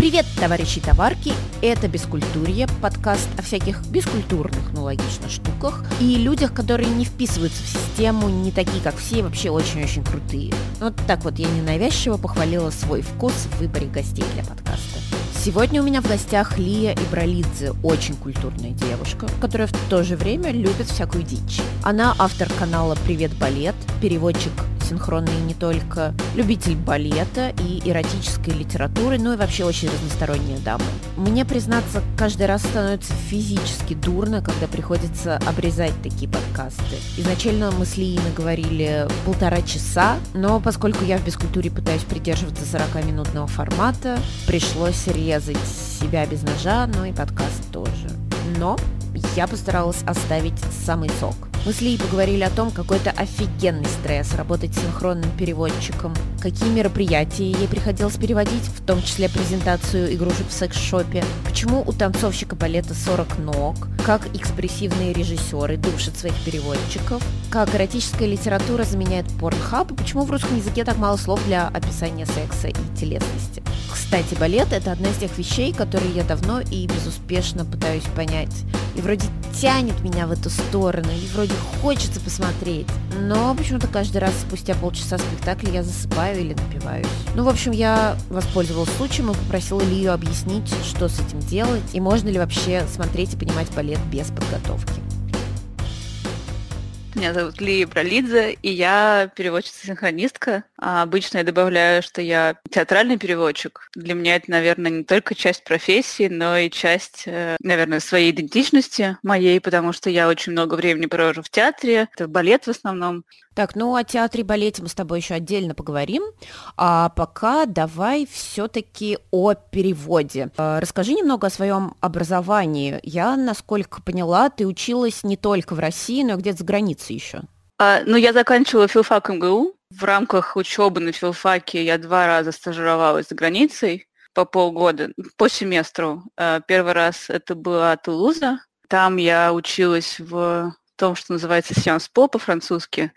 Привет, товарищи и товарки! Это «Бескультурье», подкаст о всяких бескультурных, ну логично, штуках и людях, которые не вписываются в систему, не такие, как все, и вообще очень-очень крутые. Вот так вот я ненавязчиво похвалила свой вкус в выборе гостей для подкаста. Сегодня у меня в гостях Лия Ибралидзе, очень культурная девушка, которая в то же время любит всякую дичь. Она автор канала «Привет, балет», переводчик синхронный не только любитель балета и эротической литературы, но и вообще очень разносторонняя дама. Мне, признаться, каждый раз становится физически дурно, когда приходится обрезать такие подкасты. Изначально мы с Лией говорили полтора часа, но поскольку я в бескультуре пытаюсь придерживаться 40-минутного формата, пришлось резать себя без ножа, но и подкаст тоже. Но я постаралась оставить самый сок. Мы с Лией поговорили о том, какой это офигенный стресс работать синхронным переводчиком, какие мероприятия ей приходилось переводить, в том числе презентацию игрушек в секс-шопе, почему у танцовщика балета 40 ног, как экспрессивные режиссеры душат своих переводчиков, как эротическая литература заменяет порнхаб и почему в русском языке так мало слов для описания секса и телесности. Кстати, балет – это одна из тех вещей, которые я давно и безуспешно пытаюсь понять. И вроде тянет меня в эту сторону, и вроде хочется посмотреть. Но почему-то каждый раз спустя полчаса спектакля я засыпаю или напиваюсь. Ну, в общем, я воспользовалась случаем и попросила Лию объяснить, что с этим делать, и можно ли вообще смотреть и понимать балет без подготовки. Меня зовут Лия Бралидзе, и я переводчица-синхронистка. А обычно я добавляю, что я театральный переводчик. Для меня это, наверное, не только часть профессии, но и часть, э, наверное, своей идентичности моей, потому что я очень много времени провожу в театре, это балет в основном. Так, ну о театре и балете мы с тобой еще отдельно поговорим. А пока давай все-таки о переводе. А, расскажи немного о своем образовании. Я, насколько поняла, ты училась не только в России, но и где-то за границей еще. А, ну, я заканчивала филфак МГУ. В рамках учебы на филфаке я два раза стажировалась за границей по полгода, по семестру. А, первый раз это была Тулуза. Там я училась в том, что называется Sciences Po по-французски.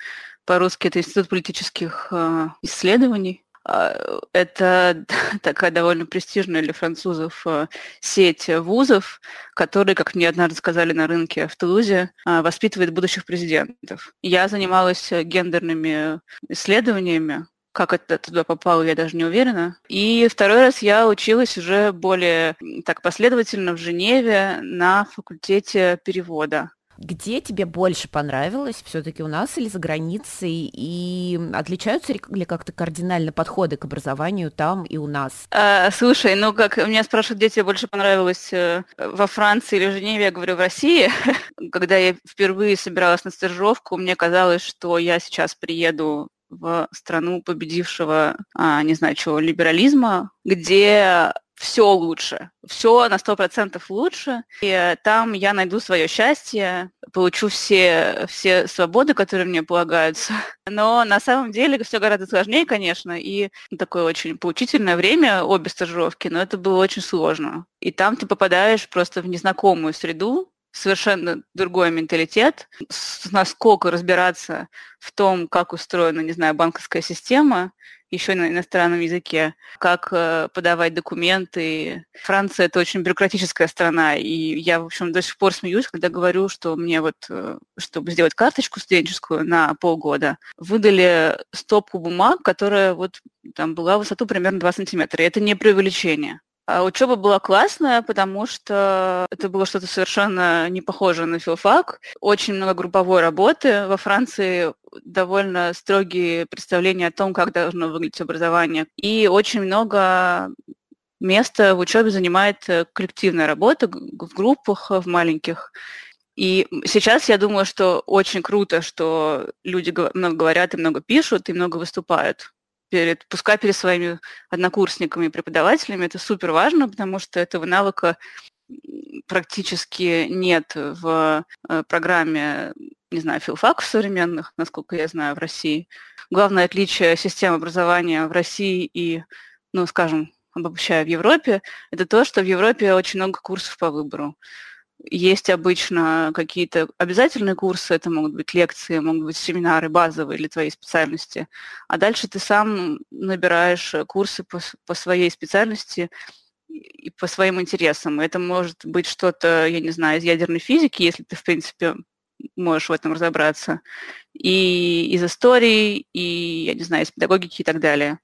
По-русски это Институт политических э, исследований. А, это такая довольно престижная для французов э, сеть вузов, которые, как мне однажды сказали на рынке в Тулузе, воспитывает будущих президентов. Я занималась гендерными исследованиями, как это туда попало, я даже не уверена. И второй раз я училась уже более так последовательно в Женеве на факультете перевода. Где тебе больше понравилось все-таки у нас или за границей? И отличаются ли как-то кардинально подходы к образованию там и у нас? А, слушай, ну как меня спрашивают, где тебе больше понравилось э, во Франции или Женеве, я говорю в России. Когда я впервые собиралась на стажировку, мне казалось, что я сейчас приеду в страну победившего, а, не знаю чего, либерализма, где все лучше, все на сто процентов лучше. И там я найду свое счастье, получу все, все свободы, которые мне полагаются. Но на самом деле все гораздо сложнее, конечно, и такое очень поучительное время, обе стажировки, но это было очень сложно. И там ты попадаешь просто в незнакомую среду, совершенно другой менталитет, насколько разбираться в том, как устроена, не знаю, банковская система, еще на иностранном языке, как э, подавать документы. Франция – это очень бюрократическая страна, и я, в общем, до сих пор смеюсь, когда говорю, что мне вот, э, чтобы сделать карточку студенческую на полгода, выдали стопку бумаг, которая вот там была высоту примерно 2 сантиметра. И это не преувеличение. А учеба была классная, потому что это было что-то совершенно не похожее на филфак. Очень много групповой работы. Во Франции довольно строгие представления о том, как должно выглядеть образование. И очень много места в учебе занимает э, коллективная работа в группах, в маленьких. И сейчас я думаю, что очень круто, что люди много говорят и много пишут, и много выступают перед, пускай перед своими однокурсниками и преподавателями, это супер важно, потому что этого навыка практически нет в э, программе, не знаю, филфаков современных, насколько я знаю, в России. Главное отличие системы образования в России и, ну, скажем, обобщая в Европе, это то, что в Европе очень много курсов по выбору. Есть обычно какие-то обязательные курсы, это могут быть лекции, могут быть семинары базовые для твоей специальности, а дальше ты сам набираешь курсы по, по своей специальности и по своим интересам. Это может быть что-то, я не знаю, из ядерной физики, если ты, в принципе, можешь в этом разобраться, и из истории, и, я не знаю, из педагогики и так далее.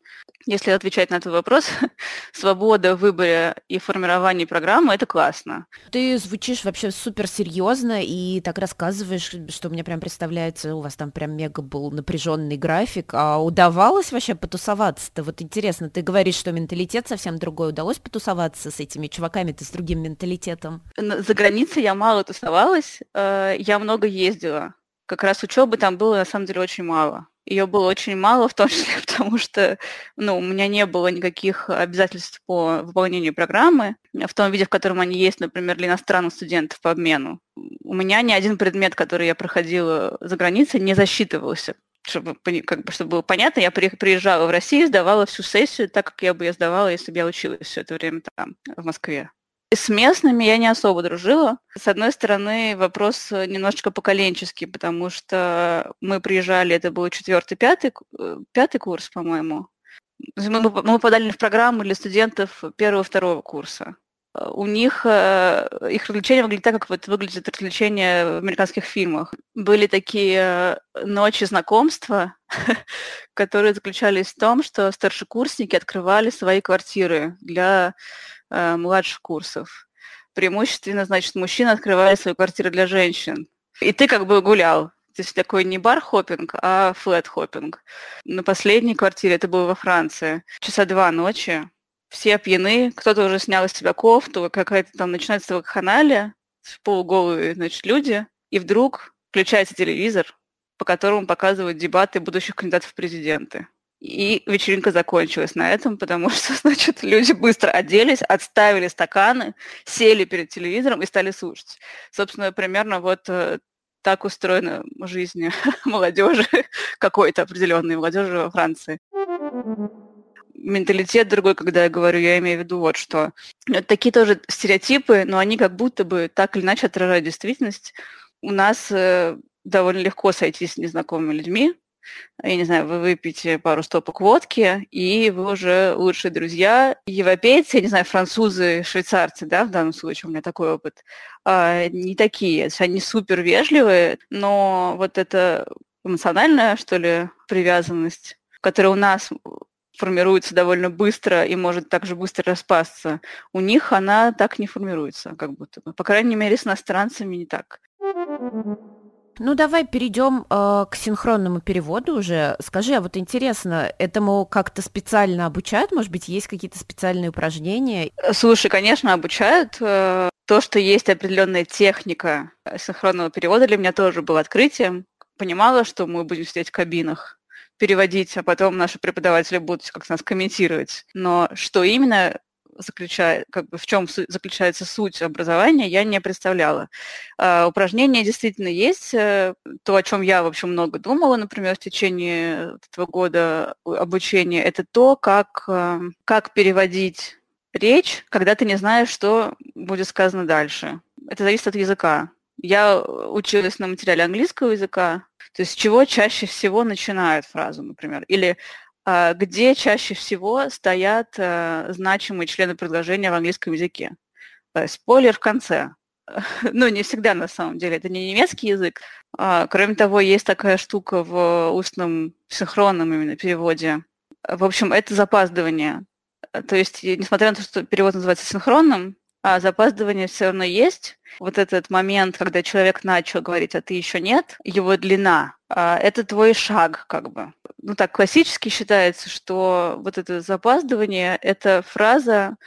Если отвечать на этот вопрос, свобода в выборе и формировании программы – это классно. Ты звучишь вообще супер серьезно и так рассказываешь, что мне прям представляется, у вас там прям мега был напряженный график. А удавалось вообще потусоваться-то? Вот интересно, ты говоришь, что менталитет совсем другой. Удалось потусоваться с этими чуваками-то с другим менталитетом? За границей я мало тусовалась, э, я много ездила. Как раз учебы там было на самом деле очень мало ее было очень мало, в том числе потому что ну, у меня не было никаких обязательств по выполнению программы в том виде, в котором они есть, например, для иностранных студентов по обмену. У меня ни один предмет, который я проходила за границей, не засчитывался. Чтобы, как бы, чтобы было понятно, я приезжала в Россию, сдавала всю сессию так, как я бы ее сдавала, если бы я училась все это время там, в Москве. С местными я не особо дружила. С одной стороны, вопрос э, немножечко поколенческий, потому что мы приезжали, это был четвертый, пятый, э, пятый курс, по-моему. Мы, мы попадали в программу для студентов первого-второго курса. У них их развлечения выглядят так, как вот выглядят развлечения в американских фильмах. Были такие ночи знакомства, которые заключались в том, что старшекурсники открывали свои квартиры для э, младших курсов. Преимущественно, значит, мужчины открывали свои квартиры для женщин. И ты как бы гулял. То есть такой не бар-хоппинг, а флэт-хоппинг. На последней квартире, это было во Франции, часа два ночи, все пьяны, кто-то уже снял из себя кофту, какая-то там начинается вакханалия, полуголые, значит, люди, и вдруг включается телевизор, по которому показывают дебаты будущих кандидатов в президенты. И вечеринка закончилась на этом, потому что, значит, люди быстро оделись, отставили стаканы, сели перед телевизором и стали слушать. Собственно, примерно вот э, так устроена жизнь молодежи, какой-то определенной молодежи во Франции. Менталитет другой, когда я говорю, я имею в виду вот что. Это такие тоже стереотипы, но они как будто бы так или иначе отражают действительность. У нас э, довольно легко сойтись с незнакомыми людьми, я не знаю, вы выпьете пару стопок водки, и вы уже лучшие друзья. Европейцы, я не знаю, французы, швейцарцы, да, в данном случае у меня такой опыт, а, не такие. Они супер вежливые, но вот эта эмоциональная, что ли, привязанность, которая у нас формируется довольно быстро и может также быстро распасться, у них она так не формируется, как будто бы. По крайней мере, с иностранцами не так. Ну, давай перейдем э, к синхронному переводу уже. Скажи, а вот интересно, этому как-то специально обучают? Может быть, есть какие-то специальные упражнения? Слушай, конечно, обучают. Э, то, что есть определенная техника синхронного перевода, для меня тоже было открытием. Понимала, что мы будем сидеть в кабинах, переводить, а потом наши преподаватели будут как-то нас комментировать. Но что именно, заключает, как бы в чем заключается суть образования, я не представляла. А, упражнения действительно есть. Э, то, о чем я, в общем, много думала, например, в течение этого года обучения, это то, как, э, как переводить речь, когда ты не знаешь, что будет сказано дальше. Это зависит от языка. Я училась на материале английского языка, то есть с чего чаще всего начинают фразу, например, или где чаще всего стоят э, значимые члены предложения в английском языке. Спойлер в конце. Ну, не всегда на самом деле. Это не немецкий язык. А, кроме того, есть такая штука в устном синхронном именно переводе. В общем, это запаздывание. То есть, несмотря на то, что перевод называется синхронным, а запаздывание все равно есть. Вот этот момент, когда человек начал говорить, а ты еще нет, его длина, а, это твой шаг, как бы. Ну так, классически считается, что вот это запаздывание – это фраза,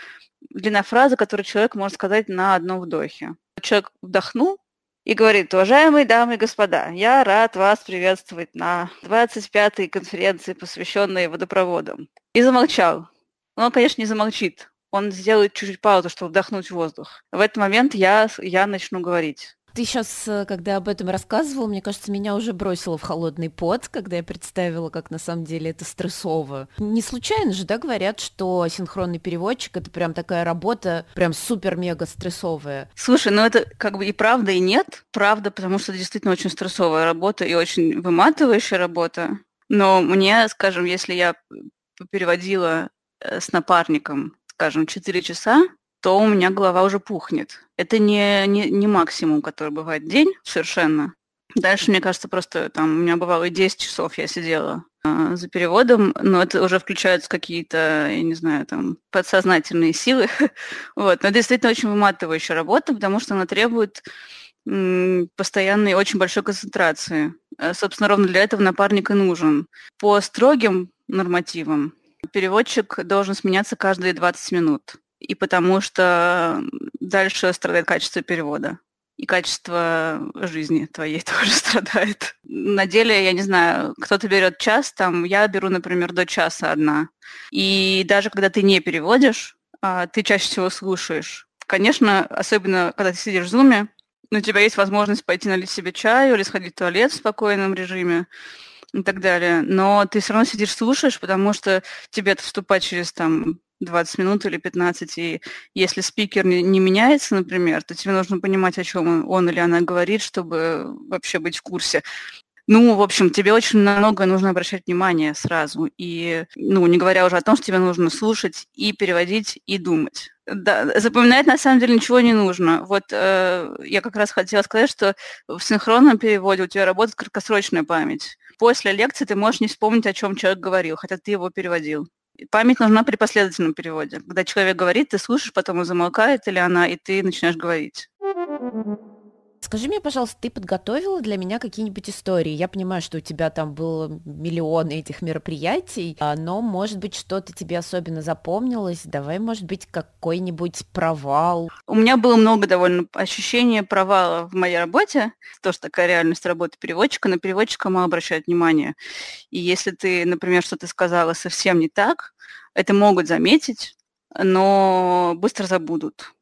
длина фразы, которую человек может сказать на одном вдохе. Человек вдохнул и говорит, уважаемые дамы и господа, я рад вас приветствовать на 25-й конференции, посвященной водопроводам. И замолчал. Он, конечно, не замолчит, он сделает чуть-чуть паузу, чтобы вдохнуть воздух. В этот момент я, я начну говорить. Ты сейчас, э, когда об этом рассказывал, мне кажется, меня уже бросило в холодный пот, когда я представила, как на самом деле это стрессово. Не случайно же, да, говорят, что синхронный переводчик это прям такая работа, прям супер-мега стрессовая. Слушай, ну это как бы и правда, и нет. Правда, потому что это действительно очень стрессовая работа и очень выматывающая работа. Но мне, скажем, если я переводила Э, с напарником скажем, 4 часа, то у меня голова уже пухнет. Это не, не, не максимум, который бывает день совершенно. Дальше, мне кажется, просто там у меня бывало и 10 часов я сидела э, за переводом, но это уже включаются какие-то, я не знаю, там, подсознательные силы. вот. Но это действительно очень выматывающая работа, потому что она требует постоянной очень большой концентрации. Э, собственно, ровно для этого напарник и нужен. По строгим нормативам переводчик должен сменяться каждые 20 минут. И потому что дальше страдает качество перевода и качество жизни твоей тоже страдает. На деле, я не знаю, кто-то берет час, там я беру, например, до часа одна. И даже когда ты не переводишь, а, ты чаще всего слушаешь. Конечно, особенно когда ты сидишь в зуме, у тебя есть возможность пойти налить себе чаю или сходить в туалет в спокойном режиме и так далее. Но ты все равно сидишь, слушаешь, потому что тебе это вступать через там 20 минут или 15, и если спикер не, не меняется, например, то тебе нужно понимать, о чем он, он или она говорит, чтобы вообще быть в курсе. Ну, в общем, тебе очень на многое нужно обращать внимание сразу. И, ну, не говоря уже о том, что тебе нужно слушать и переводить, и думать. Да, запоминать на самом деле ничего не нужно. Вот э, я как раз хотела сказать, что в синхронном переводе у тебя работает краткосрочная память. После лекции ты можешь не вспомнить, о чем человек говорил, хотя ты его переводил. Память нужна при последовательном переводе. Когда человек говорит, ты слушаешь, потом он замолкает или она, и ты начинаешь говорить. Скажи мне, пожалуйста, ты подготовила для меня какие-нибудь истории? Я понимаю, что у тебя там было миллион этих мероприятий, а, но, может быть, что-то тебе особенно запомнилось? Давай, может быть, какой-нибудь провал. У меня было много довольно ощущения провала в моей работе. Тоже такая реальность работы переводчика. На переводчика мало обращают внимание. И если ты, например, что-то сказала совсем не так, это могут заметить, но быстро забудут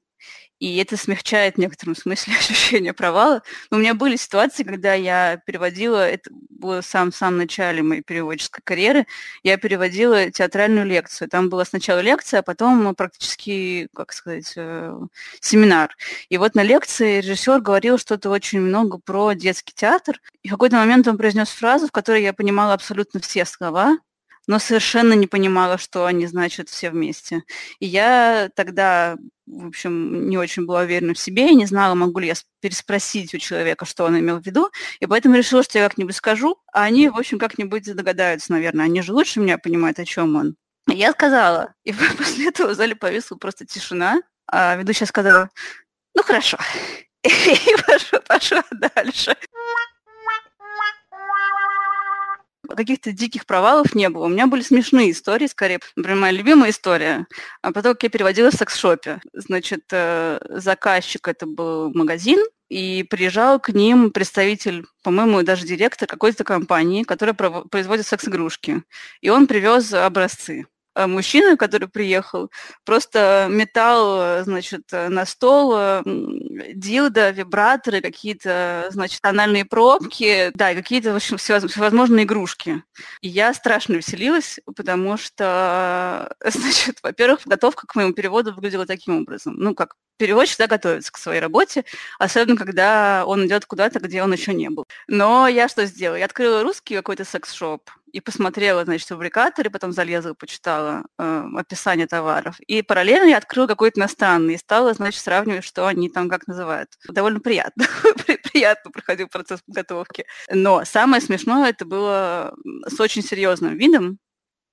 и это смягчает в некотором смысле ощущение провала. Но у меня были ситуации, когда я переводила, это было в самом, самом начале моей переводческой карьеры, я переводила театральную лекцию. Там была сначала лекция, а потом практически, как сказать, э, семинар. И вот на лекции режиссер говорил что-то очень много про детский театр. И в какой-то момент он произнес фразу, в которой я понимала абсолютно все слова, но совершенно не понимала, что они значат все вместе. И я тогда, в общем, не очень была уверена в себе, и не знала, могу ли я переспросить у человека, что он имел в виду, и поэтому решила, что я как-нибудь скажу, а они, в общем, как-нибудь догадаются, наверное. Они же лучше меня понимают, о чем он. Я сказала, и после этого в зале повисла просто тишина, а ведущая сказала, ну хорошо, и пошла, пошла дальше каких-то диких провалов не было. У меня были смешные истории, скорее. Например, моя любимая история. А потом, как я переводила в секс-шопе. Значит, э, заказчик это был магазин, и приезжал к ним представитель, по-моему, даже директор какой-то компании, которая производит секс-игрушки. И он привез образцы. Э, мужчина, который приехал, просто метал, значит, на стол дилда, вибраторы, какие-то, значит, тональные пробки, да, какие-то, в общем, всевозможные игрушки. И я страшно веселилась, потому что, значит, во-первых, подготовка к моему переводу выглядела таким образом. Ну, как переводчик всегда готовится к своей работе, особенно когда он идет куда-то, где он еще не был. Но я что сделала? Я открыла русский какой-то секс-шоп, и посмотрела, значит, фабрикаторы, потом залезла, почитала э, описание товаров. И параллельно я открыла какой-то иностранный и стала, значит, сравнивать, что они там как называют. Довольно приятно. приятно проходил процесс подготовки. Но самое смешное это было с очень серьезным видом,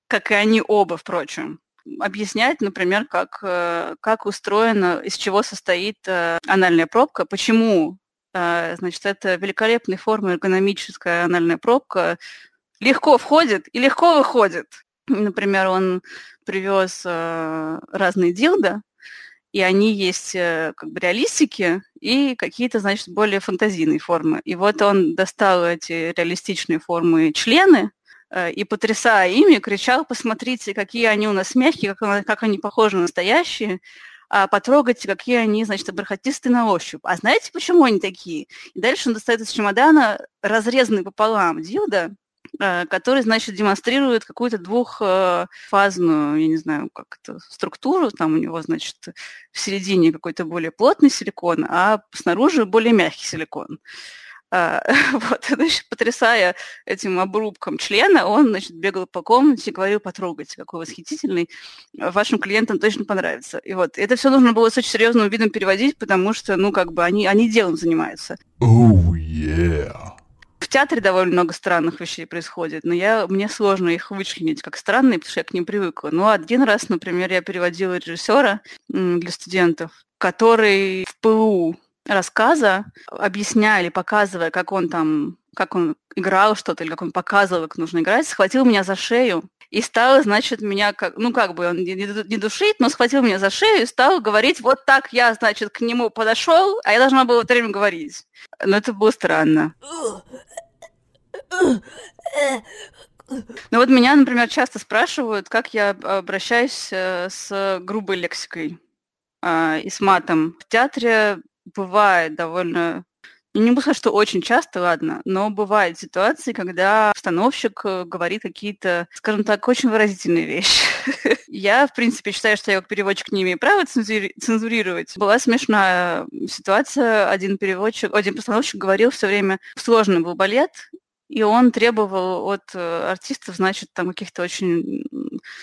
как и они оба, впрочем объяснять, например, как, э, как устроена, из чего состоит э, анальная пробка, почему э, Значит, это великолепной формы эргономическая анальная пробка легко входит и легко выходит. Например, он привез э, разные дилда, и они есть э, как бы реалистики и какие-то, значит, более фантазийные формы. И вот он достал эти реалистичные формы члены, э, и, потрясая ими, кричал, посмотрите, какие они у нас мягкие, как, как они похожи на настоящие, а потрогайте, какие они, значит, бархатистые на ощупь. А знаете, почему они такие? И дальше он достает из чемодана разрезанный пополам дилда, который, значит, демонстрирует какую-то двухфазную, я не знаю, как это, структуру. Там у него, значит, в середине какой-то более плотный силикон, а снаружи более мягкий силикон. А, вот, значит, потрясая этим обрубком члена, он, значит, бегал по комнате и говорил, потрогайте, какой восхитительный, вашим клиентам точно понравится. И вот, это все нужно было с очень серьезным видом переводить, потому что, ну, как бы, они, они делом занимаются. Oh, yeah. В театре довольно много странных вещей происходит, но я, мне сложно их вычленить как странные, потому что я к ним привыкла. Но один раз, например, я переводила режиссера для студентов, который в ПУ рассказа, объясняя или показывая, как он там, как он играл что-то, или как он показывал, как нужно играть, схватил меня за шею и стал, значит, меня, как, ну, как бы он не, душит, но схватил меня за шею и стал говорить, вот так я, значит, к нему подошел, а я должна была в это время говорить. Но это было странно. Ну вот меня, например, часто спрашивают, как я обращаюсь э, с грубой лексикой э, и с матом. В театре бывает довольно не могу сказать, что очень часто, ладно, но бывают ситуации, когда установщик э, говорит какие-то, скажем так, очень выразительные вещи. Я, в принципе, считаю, что я как переводчик не имею права цензурировать. Была смешная ситуация. Один переводчик, один постановщик говорил все время, сложный был балет, и он требовал от э, артистов, значит, там каких-то очень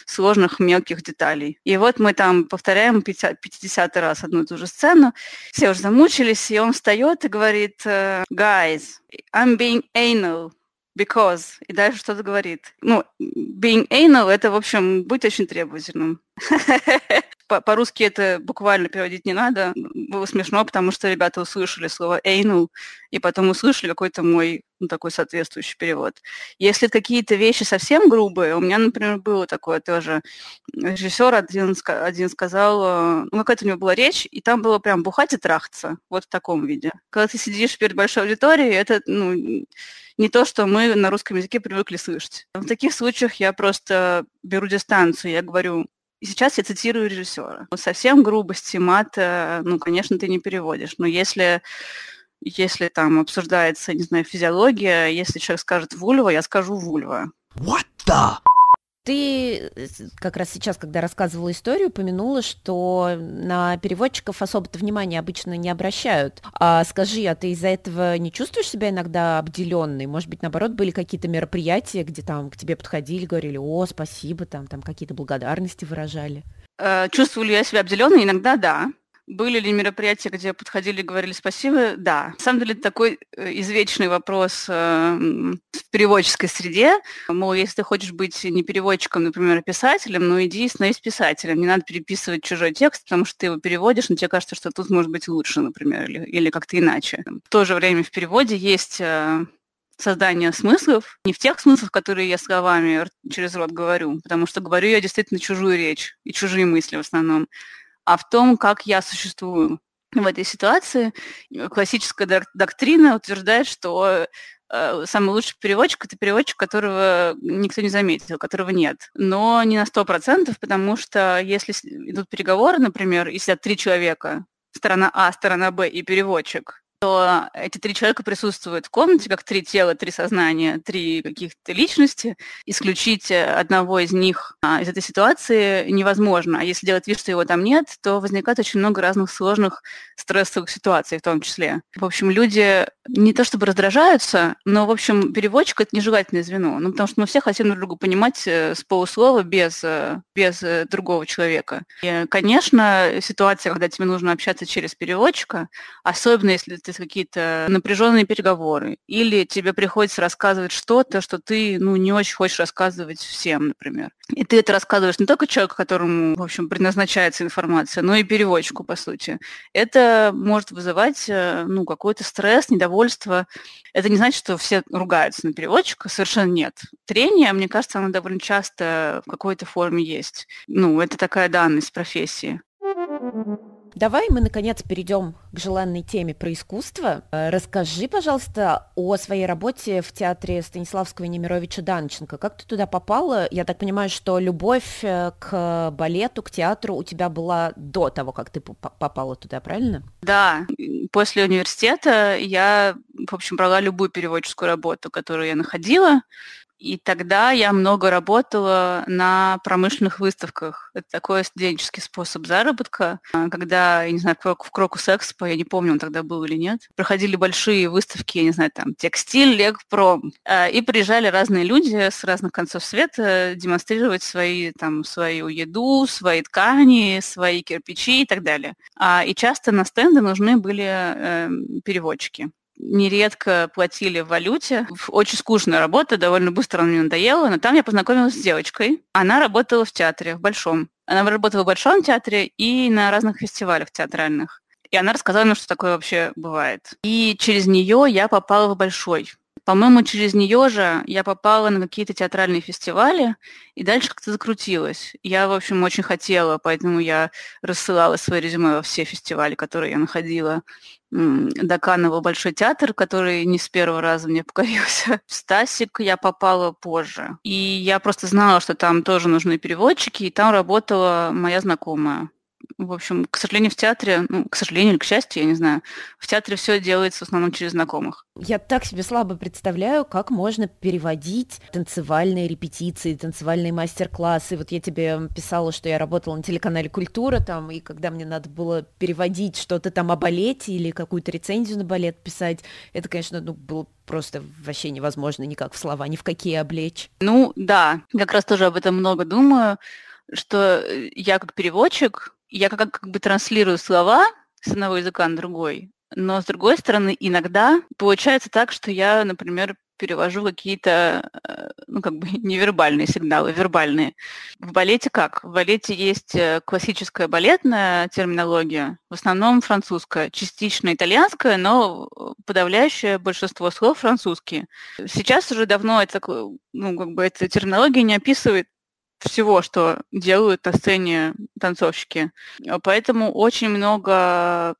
сложных мелких деталей. И вот мы там повторяем 50 раз одну и ту же сцену, все уже замучились, и он встает и говорит, э, guys, I'm being anal, because, и дальше что-то говорит. Ну, being anal, это, в общем, быть очень требовательным. По-русски это буквально переводить не надо. Было смешно, потому что ребята услышали слово anal, и потом услышали какой-то мой ну, такой соответствующий перевод. Если какие-то вещи совсем грубые, у меня, например, было такое тоже. Режиссер один, один сказал, э, ну, какая-то у него была речь, и там было прям бухать и трахаться, вот в таком виде. Когда ты сидишь перед большой аудиторией, это, ну, не то, что мы на русском языке привыкли слышать. В таких случаях я просто беру дистанцию, я говорю, и сейчас я цитирую режиссера. Совсем грубости, мат, ну, конечно, ты не переводишь. Но если если там обсуждается, не знаю, физиология, если человек скажет вульва, я скажу вульва. What the? Ты э, как раз сейчас, когда рассказывала историю, упомянула, что на переводчиков особо-то внимания обычно не обращают. А скажи, а ты из-за этого не чувствуешь себя иногда обделенной? Может быть, наоборот, были какие-то мероприятия, где там к тебе подходили, говорили, о, спасибо, там, там какие-то благодарности выражали? Э, чувствовали я себя обделенной? Иногда да. Были ли мероприятия, где подходили и говорили спасибо? Да. На самом деле, это такой э, извечный вопрос э, в переводческой среде. Мол, если ты хочешь быть не переводчиком, например, а писателем, ну иди становись писателем. Не надо переписывать чужой текст, потому что ты его переводишь, но тебе кажется, что тут может быть лучше, например, или, или как-то иначе. В то же время в переводе есть э, создание смыслов, не в тех смыслах, которые я словами через рот говорю, потому что говорю я действительно чужую речь и чужие мысли в основном, а в том, как я существую в этой ситуации. Классическая доктрина утверждает, что э, самый лучший переводчик – это переводчик, которого никто не заметил, которого нет. Но не на сто процентов, потому что если идут переговоры, например, и сидят три человека, сторона А, сторона Б и переводчик, что эти три человека присутствуют в комнате, как три тела, три сознания, три каких-то личности. Исключить э, одного из них а, из этой ситуации невозможно. А если делать вид, что его там нет, то возникает очень много разных сложных стрессовых ситуаций в том числе. В общем, люди не то чтобы раздражаются, но, в общем, переводчик – это нежелательное звено. Ну, потому что мы все хотим друг друга понимать э, с полуслова без, э, без другого человека. И, конечно, ситуация, когда тебе нужно общаться через переводчика, особенно если ты какие-то напряженные переговоры, или тебе приходится рассказывать что-то, что ты ну, не очень хочешь рассказывать всем, например. И ты это рассказываешь не только человеку, которому, в общем, предназначается информация, но и переводчику, по сути. Это может вызывать э, ну, какой-то стресс, недовольство. Это не значит, что все ругаются на переводчика, совершенно нет. Трение, мне кажется, оно довольно часто в какой-то форме есть. Ну, это такая данность профессии. Давай мы, наконец, перейдем к желанной теме про искусство. Э, расскажи, пожалуйста, о своей работе в театре Станиславского и Немировича Данченко. Как ты туда попала? Я так понимаю, что любовь э, к балету, к театру у тебя была до того, как ты попала туда, правильно? Да. После университета я, в общем, брала любую переводческую работу, которую я находила. И тогда я много работала на промышленных выставках. Это такой студенческий способ заработка, а, когда, я не знаю, в Крокус Экспо, я не помню, он тогда был или нет, проходили большие выставки, я не знаю, там, текстиль, легпром, а, и приезжали разные люди с разных концов света демонстрировать свои, там, свою еду, свои ткани, свои кирпичи и так далее. А, и часто на стенды нужны были э, переводчики нередко платили в валюте. Очень скучная работа, довольно быстро она мне надоела, но там я познакомилась с девочкой. Она работала в театре, в Большом. Она работала в Большом театре и на разных фестивалях театральных. И она рассказала мне, что такое вообще бывает. И через нее я попала в Большой. По-моему, через нее же я попала на какие-то театральные фестивали, и дальше как-то закрутилась. Я, в общем, очень хотела, поэтому я рассылала свои резюме во все фестивали, которые я находила. Доканова Большой театр, который не с первого раза мне покорился. В Стасик я попала позже. И я просто знала, что там тоже нужны переводчики, и там работала моя знакомая. В общем, к сожалению, в театре, ну, к сожалению или к счастью, я не знаю, в театре все делается в основном через знакомых. Я так себе слабо представляю, как можно переводить танцевальные репетиции, танцевальные мастер-классы. Вот я тебе писала, что я работала на телеканале «Культура», там, и когда мне надо было переводить что-то там о балете или какую-то рецензию на балет писать, это, конечно, ну, было просто вообще невозможно никак в слова, ни в какие облечь. Ну, да, как раз тоже об этом много думаю, что я как переводчик я как, как бы транслирую слова с одного языка на другой, но с другой стороны, иногда получается так, что я, например, перевожу какие-то, э, ну, как бы невербальные сигналы, вербальные. В балете как? В балете есть э, классическая балетная терминология, в основном французская, частично итальянская, но подавляющее большинство слов французские. Сейчас уже давно это, ну, как бы эта терминология не описывает всего, что делают на сцене танцовщики. Поэтому очень много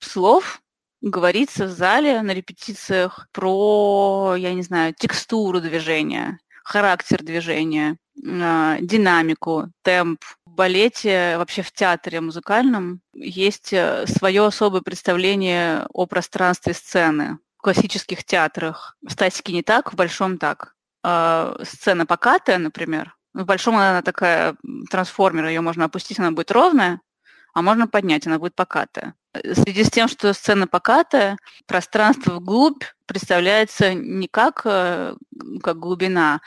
слов говорится в зале на репетициях про, я не знаю, текстуру движения, характер движения, а, динамику, темп. В балете, вообще в театре музыкальном есть э, свое особое представление о пространстве сцены. В классических театрах в статике не так, в большом так. А, сцена покатая, например, в большом она такая трансформер, ее можно опустить, она будет ровная, а можно поднять, она будет покатая. В связи с тем, что сцена покатая, пространство вглубь представляется не как, э, как глубина,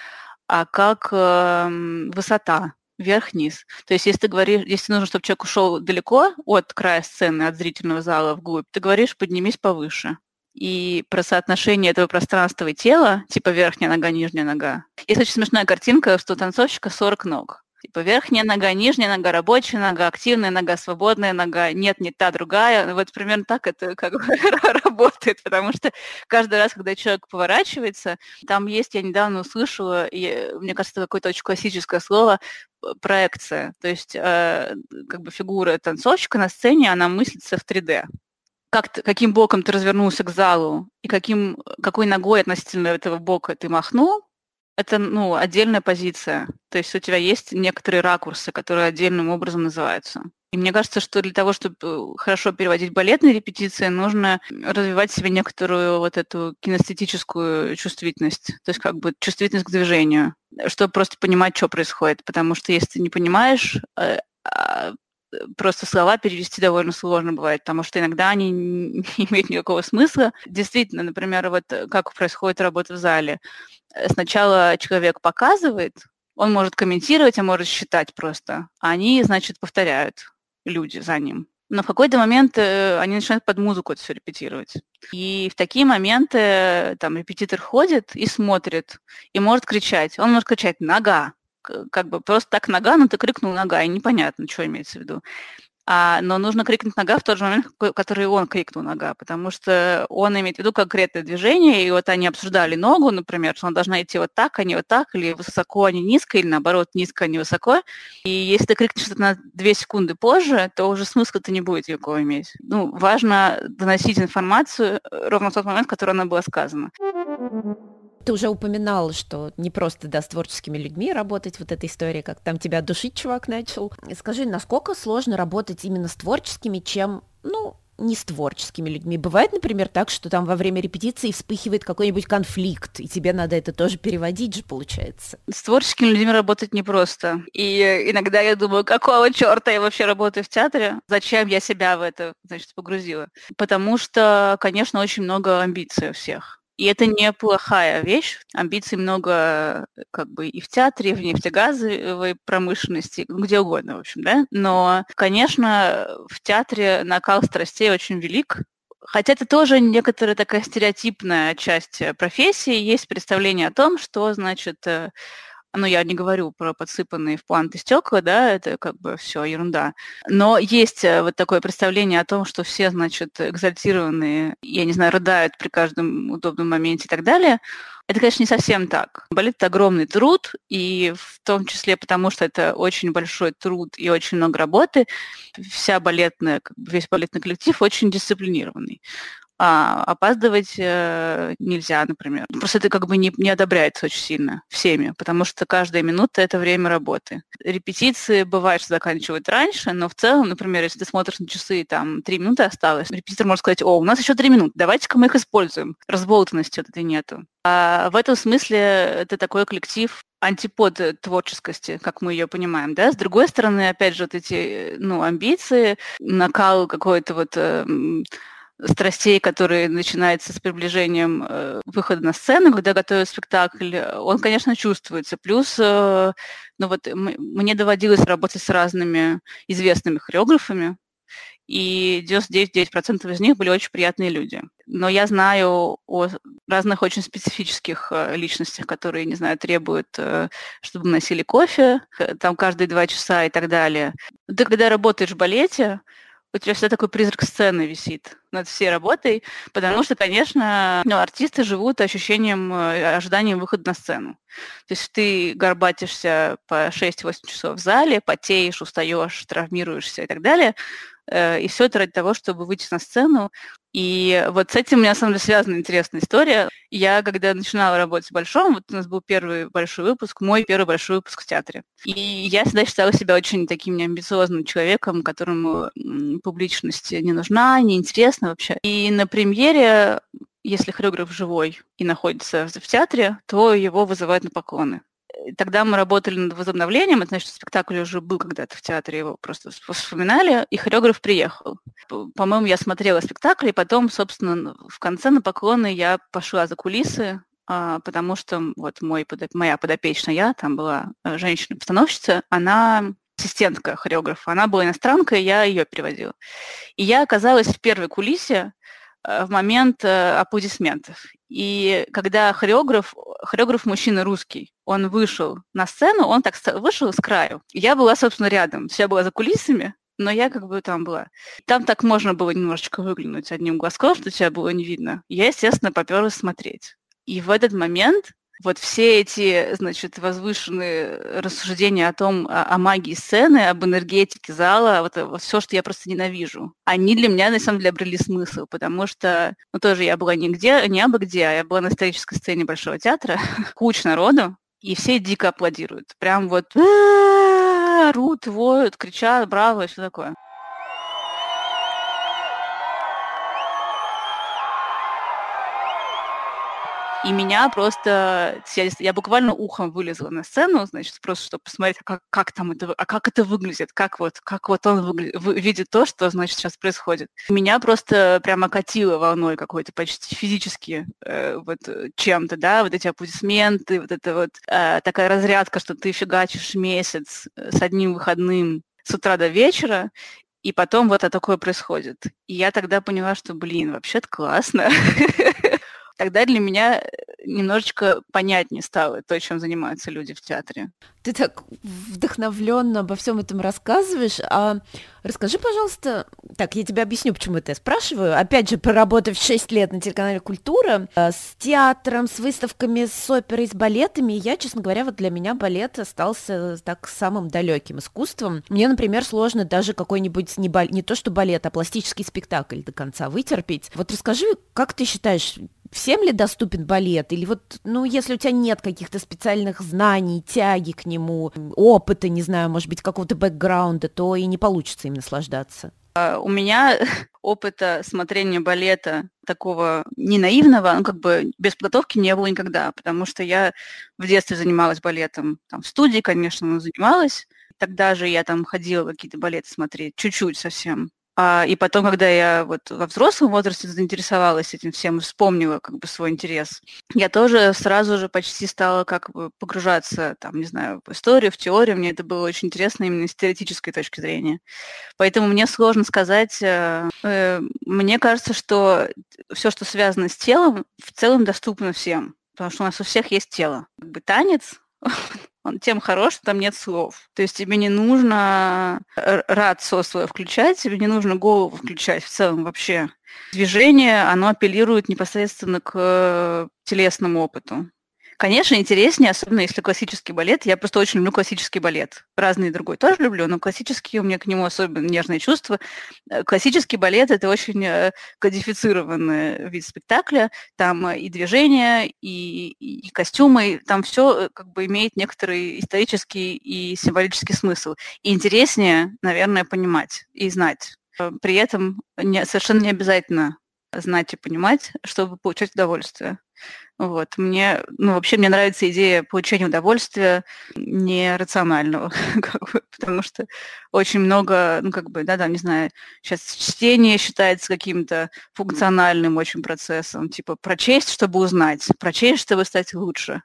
а как э, высота, вверх-вниз. То есть если ты говоришь, если нужно, чтобы человек ушел далеко от края сцены, от зрительного зала вглубь, ты говоришь, поднимись повыше и про соотношение этого пространства и тела, типа верхняя нога, нижняя нога. Есть очень смешная картинка, что у танцовщика 40 ног. Типа верхняя нога, нижняя нога, рабочая нога, активная нога, свободная нога, нет, не та, другая. Вот примерно так это как бы работает, потому что каждый раз, когда человек поворачивается, там есть, я недавно услышала, и, мне кажется, это какое-то очень классическое слово, проекция. То есть э, как бы фигура танцовщика на сцене, она мыслится в 3D как ты, каким боком ты развернулся к залу и каким, какой ногой относительно этого бока ты махнул, это ну, отдельная позиция. То есть у тебя есть некоторые ракурсы, которые отдельным образом называются. И мне кажется, что для того, чтобы э, хорошо переводить балетные репетиции, нужно развивать в себе некоторую вот эту кинестетическую чувствительность, то есть как бы чувствительность к движению, чтобы просто понимать, что происходит. Потому что если ты не понимаешь, э, а, просто слова перевести довольно сложно бывает, потому что иногда они не имеют никакого смысла. Действительно, например, вот э, как происходит работа в зале. Э, сначала человек показывает, он может комментировать, а может считать просто. А они, значит, повторяют люди за ним. Но в какой-то момент э, они начинают под музыку это все репетировать. И в такие моменты там репетитор ходит и смотрит, и может кричать. Он может кричать «нога», как бы просто так нога, ну ты крикнул нога, и непонятно, что имеется в виду. А, но нужно крикнуть нога в тот же момент, который он крикнул нога, потому что он имеет в виду конкретное движение, и вот они обсуждали ногу, например, что она должна идти вот так, а не вот так, или высоко, а не низко, или наоборот, низко, а не высоко. И если ты крикнешь это на две секунды позже, то уже смысла-то не будет никакого иметь. Ну, важно доносить информацию ровно в тот момент, в который она была сказана. Ты уже упоминал, что не просто, да, с творческими людьми работать, вот эта история, как там тебя душить чувак начал. Скажи, насколько сложно работать именно с творческими, чем, ну, не с творческими людьми. Бывает, например, так, что там во время репетиции вспыхивает какой-нибудь конфликт, и тебе надо это тоже переводить же, получается. С творческими людьми работать непросто. И иногда я думаю, какого черта я вообще работаю в театре? Зачем я себя в это, значит, погрузила? Потому что, конечно, очень много амбиций у всех. И это неплохая вещь. Амбиций много как бы и в театре, и в нефтегазовой промышленности, где угодно, в общем, да. Но, конечно, в театре накал страстей очень велик, Хотя это тоже некоторая такая стереотипная часть профессии. Есть представление о том, что, значит, э, ну, я не говорю про подсыпанные в планты стекла, да, это как бы все ерунда. Но есть э, вот такое представление о том, что все, значит, экзальтированные, я не знаю, рыдают при каждом удобном моменте и так далее. Это, конечно, не совсем так. Балет – это огромный труд, и в том числе потому, что это очень большой труд и очень много работы, вся балетная, весь балетный коллектив очень дисциплинированный а опаздывать э, нельзя, например. Просто это как бы не, не одобряется очень сильно всеми, потому что каждая минута – это время работы. Репетиции бывает, что заканчивают раньше, но в целом, например, если ты смотришь на часы, там, три минуты осталось, репетитор может сказать, о, у нас еще три минуты, давайте-ка мы их используем. Разболтанности вот этой нету. А в этом смысле это такой коллектив антипод творческости, как мы ее понимаем, да. С другой стороны, опять же, вот эти, ну, амбиции, накал какой-то вот э, страстей, которые начинаются с приближением э, выхода на сцену, когда готовят спектакль, он, конечно, чувствуется. Плюс, э, ну вот мне доводилось работать с разными известными хореографами, и 99% из них были очень приятные люди. Но я знаю о разных очень специфических э, личностях, которые, не знаю, требуют, э, чтобы носили кофе, э, там каждые два часа и так далее. Ты когда работаешь в балете, у тебя всегда такой призрак сцены висит над всей работой, потому что, конечно, ну, артисты живут ощущением, э, ожиданием выхода на сцену. То есть ты горбатишься по 6-8 часов в зале, потеешь, устаешь, травмируешься и так далее, Э, и все это ради того, чтобы выйти на сцену. И вот с этим у меня, на самом деле, связана интересная история. Я, когда начинала работать в Большом, вот у нас был первый большой выпуск, мой первый большой выпуск в театре. И я всегда считала себя очень таким неамбициозным человеком, которому публичность не нужна, неинтересна вообще. И на премьере если хореограф живой и находится в театре, то его вызывают на поклоны тогда мы работали над возобновлением, это значит, спектакль уже был когда-то в театре, его просто вспоминали, и хореограф приехал. По-моему, я смотрела спектакль, и потом, собственно, в конце на поклоны я пошла за кулисы, а, потому что вот мой, моя подопечная, я, там была э, женщина-постановщица, она ассистентка хореографа, она была иностранка, и я ее переводила. И я оказалась в первой кулисе, в момент э, аплодисментов. И когда хореограф, хореограф мужчина русский, он вышел на сцену, он так вышел с краю. Я была, собственно, рядом. Я была за кулисами, но я как бы там была. Там так можно было немножечко выглянуть одним глазком, что тебя было не видно. Я, естественно, поперлась смотреть. И в этот момент вот все эти, значит, возвышенные рассуждения о том, о, о магии сцены, об энергетике зала, вот, вот все, что я просто ненавижу, они для меня, на самом деле, обрели смысл, потому что, ну, тоже я была нигде, не абы где, а я была на исторической сцене Большого театра, куча народу, и все дико аплодируют. Прям вот орут, воют, кричат, браво и все такое. И меня просто, я, я буквально ухом вылезла на сцену, значит, просто чтобы посмотреть, а как, как там это, а как это выглядит, как вот, как вот он выглядит, видит то, что, значит, сейчас происходит. Меня просто прямо катило волной какой-то почти физически э, вот чем-то, да, вот эти аплодисменты, вот это вот э, такая разрядка, что ты фигачишь месяц э, с одним выходным с утра до вечера, и потом вот это такое происходит. И я тогда поняла, что, блин, вообще-то классно. тогда для меня э, немножечко понятнее стало то, чем занимаются люди в театре. Ты так вдохновленно обо всем этом рассказываешь. А расскажи, пожалуйста, так, я тебе объясню, почему это я спрашиваю. Опять же, проработав 6 лет на телеканале «Культура», э, с театром, с выставками, с оперой, с балетами, я, честно говоря, вот для меня балет остался так самым далеким искусством. Мне, например, сложно даже какой-нибудь не, бал... не то что балет, а пластический спектакль до конца вытерпеть. Вот расскажи, как ты считаешь, всем ли доступен балет? Или вот, ну, если у тебя нет каких-то специальных знаний, тяги к нему, опыта, не знаю, может быть, какого-то бэкграунда, то и не получится им наслаждаться. А, у меня опыта смотрения балета такого не наивного, ну, как бы без подготовки не было никогда, потому что я в детстве занималась балетом, там, в студии, конечно, но занималась. Тогда же я там ходила какие-то балеты смотреть, чуть-чуть совсем. А, и потом, когда я вот во взрослом возрасте заинтересовалась этим всем, вспомнила как бы свой интерес, я тоже сразу же почти стала как бы погружаться, там, не знаю, в историю, в теорию. Мне это было очень интересно именно с теоретической точки зрения. Поэтому мне сложно сказать. Э, э, мне кажется, что все, что связано с телом, в целом доступно всем. Потому что у нас у всех есть тело. Как бы танец, он тем хорош, что там нет слов. То есть тебе не нужно рацио свое включать, тебе не нужно голову включать в целом вообще. Движение, оно апеллирует непосредственно к телесному опыту. Конечно, интереснее, особенно если классический балет. Я просто очень люблю классический балет. Разный другой тоже люблю, но классический у меня к нему особенно нежное чувство. Э, классический балет – это очень э, кодифицированный вид спектакля. Там и движения, и, и костюмы, там все э, как бы имеет некоторый исторический и символический смысл. И интереснее, наверное, понимать и знать. При этом не, совершенно не обязательно знать и понимать, чтобы получать удовольствие. Вот. Мне, ну, вообще мне нравится идея получения удовольствия нерационального, как бы, потому что очень много, ну, как бы, да, да, не знаю, сейчас чтение считается каким-то функциональным очень процессом, типа прочесть, чтобы узнать, прочесть, чтобы стать лучше.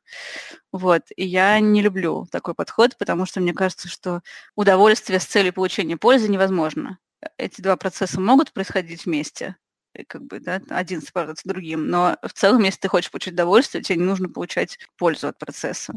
Вот. И я не люблю такой подход, потому что мне кажется, что удовольствие с целью получения пользы невозможно. Эти два процесса могут происходить вместе, как бы, да, один сопровождаться другим. Но в целом, если ты хочешь получить удовольствие, тебе не нужно получать пользу от процесса.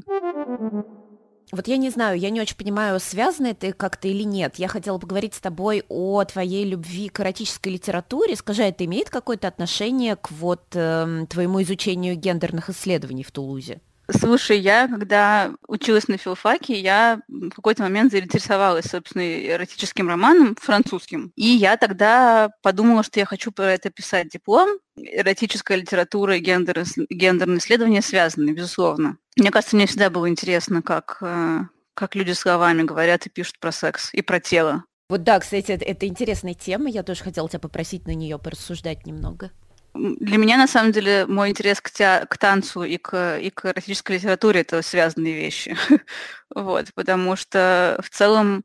Вот я не знаю, я не очень понимаю, связано это как-то или нет. Я хотела поговорить с тобой о твоей любви к эротической литературе. Скажи, это имеет какое-то отношение к вот э, твоему изучению гендерных исследований в Тулузе? Слушай, я, когда училась на филфаке, я в какой-то момент заинтересовалась, собственно, эротическим романом французским. И я тогда подумала, что я хочу про это писать диплом. Эротическая литература и гендер, гендерные исследования связаны, безусловно. Мне кажется, мне всегда было интересно, как, э, как люди словами говорят и пишут про секс и про тело. Вот да, кстати, это, это интересная тема. Я тоже хотела тебя попросить на нее порассуждать немного. Для меня, на самом деле, мой интерес к, те, к танцу и к, и к эротической литературе – это связанные вещи. вот, потому что в целом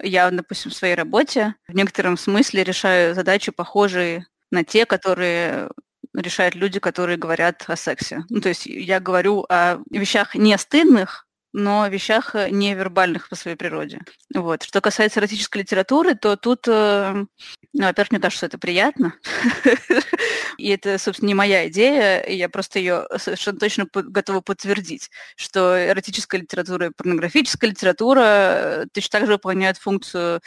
я, допустим, в своей работе в некотором смысле решаю задачи, похожие на те, которые решают люди, которые говорят о сексе. Ну, то есть я говорю о вещах не стыдных, но вещах э, невербальных по своей природе. Вот. Что касается эротической литературы, то тут, э, ну, во-первых, мне кажется, что это приятно. И это, собственно, не моя идея, я просто ее совершенно точно готова подтвердить, что эротическая литература и порнографическая литература э, точно так же выполняют функцию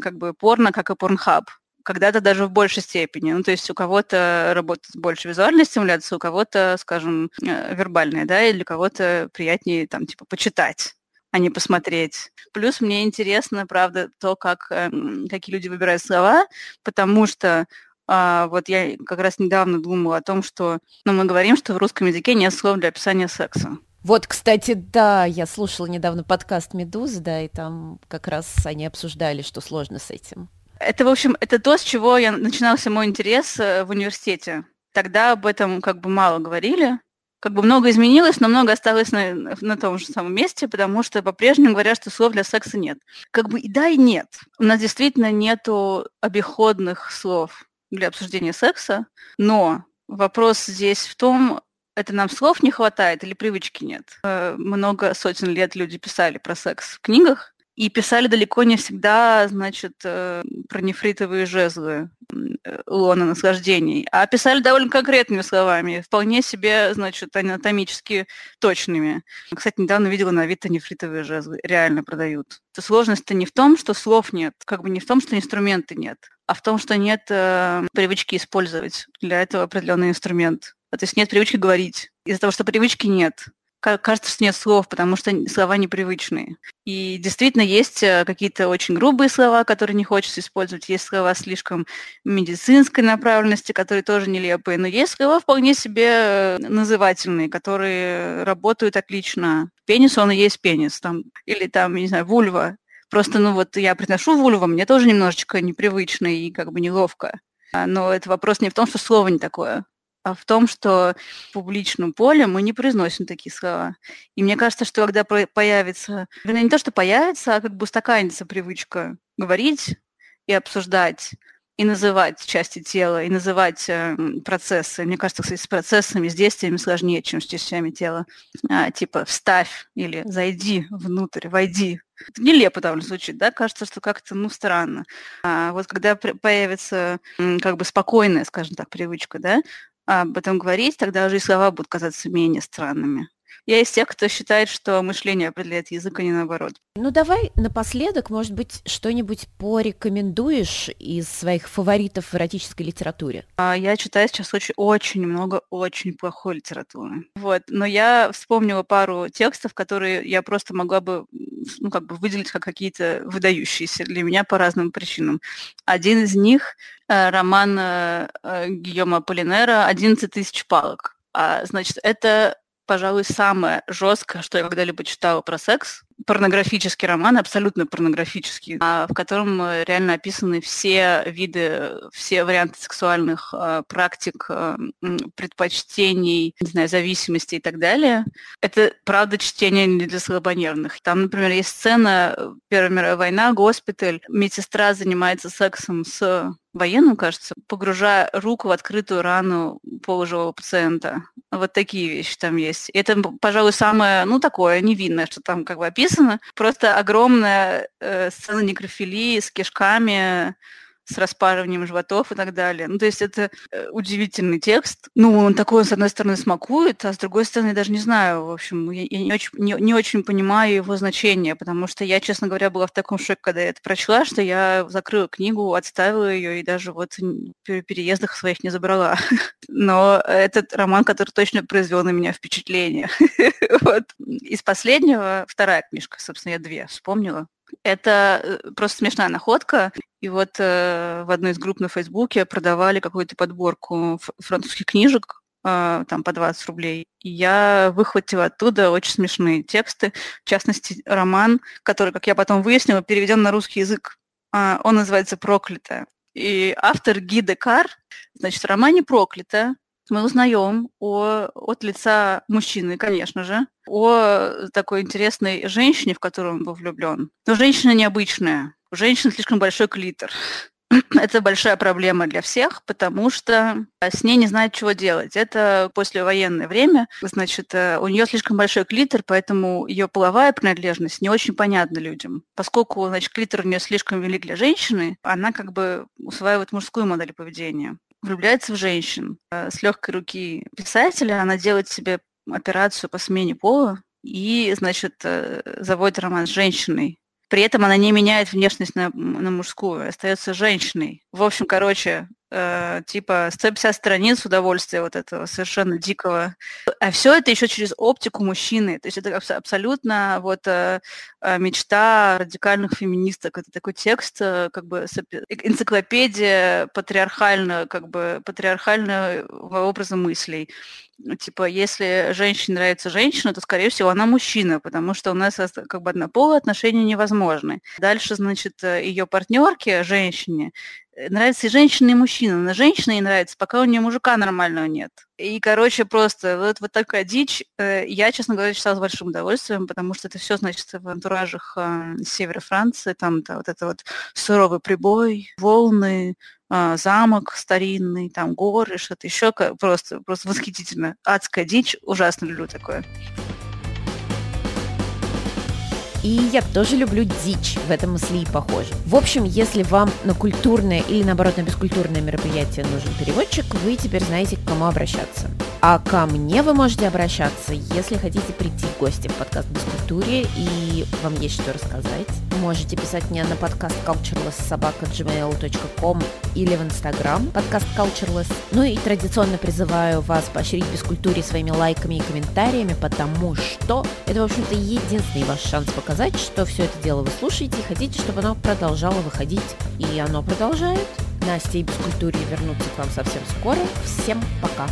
как бы порно, как и порнхаб когда-то даже в большей степени. Ну, то есть у кого-то работает больше визуальная стимуляция, у кого-то, скажем, э, вербальная, да, или у кого-то приятнее там типа почитать а не посмотреть. Плюс мне интересно, правда, то, как, э, какие люди выбирают слова, потому что а, вот я как раз недавно думала о том, что ну, мы говорим, что в русском языке нет слов для описания секса. Вот, кстати, да, я слушала недавно подкаст «Медузы», да, и там как раз они обсуждали, что сложно с этим. Это, в общем, это то, с чего я начинался мой интерес э, в университете. Тогда об этом как бы мало говорили. Как бы много изменилось, но много осталось на, на том же самом месте, потому что по-прежнему говорят, что слов для секса нет. Как бы и да, и нет. У нас действительно нету обиходных слов для обсуждения секса, но вопрос здесь в том, это нам слов не хватает или привычки нет. Э, много сотен лет люди писали про секс в книгах, и писали далеко не всегда, значит, э, про нефритовые жезлы э, лона наслаждений, а писали довольно конкретными словами, вполне себе, значит, анатомически точными. Кстати, недавно видела на Авито нефритовые жезлы, реально продают. Сложность-то не в том, что слов нет, как бы не в том, что инструмента нет, а в том, что нет э, привычки использовать для этого определенный инструмент. То есть нет привычки говорить. Из-за того, что привычки нет, кажется, что нет слов, потому что слова непривычные. И действительно есть э, какие-то очень грубые слова, которые не хочется использовать, есть слова слишком медицинской направленности, которые тоже нелепые, но есть слова вполне себе э, назывательные, которые работают отлично. Пенис, он и есть пенис, там, или там, не знаю, вульва, Просто, ну вот я приношу вульву, мне тоже немножечко непривычно и как бы неловко. А, но это вопрос не в том, что слово не такое, в том, что в публичном поле мы не произносим такие слова. И мне кажется, что когда появится, вернее, не то, что появится, а как бы устаканится привычка говорить и обсуждать и называть части тела, и называть э, процессы. Мне кажется, кстати, с процессами, с действиями сложнее, чем с частями тела. А, типа «вставь» или «зайди внутрь», «войди». Это нелепо довольно звучит, да? Кажется, что как-то, ну, странно. А вот когда появится как бы спокойная, скажем так, привычка, да, об этом говорить, тогда уже и слова будут казаться менее странными. Я из тех, кто считает, что мышление определяет язык, а не наоборот. Ну давай напоследок, может быть, что-нибудь порекомендуешь из своих фаворитов в эротической литературе? А, я читаю сейчас очень, очень много очень плохой литературы. Вот. Но я вспомнила пару текстов, которые я просто могла бы ну, как бы выделить как какие-то выдающиеся для меня по разным причинам. Один из них э, роман э, э, Гийома Полинера «11 тысяч палок». А, значит, это пожалуй, самое жесткое, что я когда-либо читала про секс. Порнографический роман, абсолютно порнографический, а, в котором э, реально описаны все виды, все варианты сексуальных э, практик, э, предпочтений, не знаю, зависимости и так далее. Это, правда, чтение не для слабонервных. Там, например, есть сцена Первая мировая война, госпиталь, медсестра занимается сексом с военным, кажется, погружая руку в открытую рану полуживого пациента. Вот такие вещи там есть. Это, пожалуй, самое, ну, такое невинное, что там как бы описано. Просто огромная э, сцена некрофилии с кишками, с распарыванием животов и так далее. Ну, то есть это э, удивительный текст. Ну, он такой, с одной стороны, смакует, а с другой стороны, я даже не знаю, в общем, я, я не, очень, не, не очень понимаю его значение, потому что я, честно говоря, была в таком шоке, когда я это прочла, что я закрыла книгу, отставила ее и даже вот при переездах своих не забрала. Но этот роман, который точно произвел на меня впечатление. Вот. Из последнего, вторая книжка, собственно, я две вспомнила. Это э, просто смешная находка. И вот э, в одной из групп на Фейсбуке продавали какую-то подборку французских книжек, э, там по 20 рублей. И я выхватила оттуда очень смешные тексты, в частности, роман, который, как я потом выяснила, переведен на русский язык. Э, он называется «Проклятая». И автор Ги Декар, значит, в романе «Проклятая» мы узнаем о, от лица мужчины, конечно же, о такой интересной женщине, в которую он был влюблен. Но женщина необычная. У женщины слишком большой клитор. Это большая проблема для всех, потому что с ней не знают, чего делать. Это послевоенное время, значит, э, у нее слишком большой клитор, поэтому ее половая принадлежность не очень понятна людям. Поскольку, значит, клитор у нее слишком велик для женщины, она как бы усваивает мужскую модель поведения влюбляется в женщин. Э, с легкой руки писателя она делает себе операцию по смене пола и, значит, э, заводит роман с женщиной. При этом она не меняет внешность на, на мужскую, остается женщиной. В общем, короче, э, типа 150 страниц удовольствия вот этого совершенно дикого. А все это еще через оптику мужчины. То есть это абсолютно вот э, э, мечта радикальных феминисток. Это такой текст, э, как бы энциклопедия патриархально, как бы патриархального образа мыслей. Типа, если женщине нравится женщина, то, скорее всего, она мужчина, потому что у нас как бы однополые отношения невозможны. Дальше, значит, э, ее партнерке, женщине, Э, нравится и женщина, и мужчина. Но женщина ей нравится, пока у нее мужика нормального нет. И, короче, просто вот, вот такая дичь. Э, я, честно говоря, читала с большим удовольствием, потому что это все, значит, в антуражах севера Франции. Там -то, вот это вот суровый прибой, волны, замок старинный, там горы, что-то еще. Просто, просто восхитительно. Адская дичь. Ужасно люблю такое. И я тоже люблю дичь, в этом мысли и похоже. В общем, если вам на культурное или наоборот на бескультурное мероприятие нужен переводчик, вы теперь знаете, к кому обращаться. А ко мне вы можете обращаться, если хотите прийти в гости в подкаст «Бескультуре» и вам есть что рассказать. Можете писать мне на подкаст cultureless.gmail.com или в Инстаграм подкаст cultureless. Ну и традиционно призываю вас поощрить бескультуре своими лайками и комментариями, потому что это, в общем-то, единственный ваш шанс показать, что все это дело вы слушаете и хотите, чтобы оно продолжало выходить. И оно продолжает. Настя и бескультуре вернутся к вам совсем скоро. Всем пока!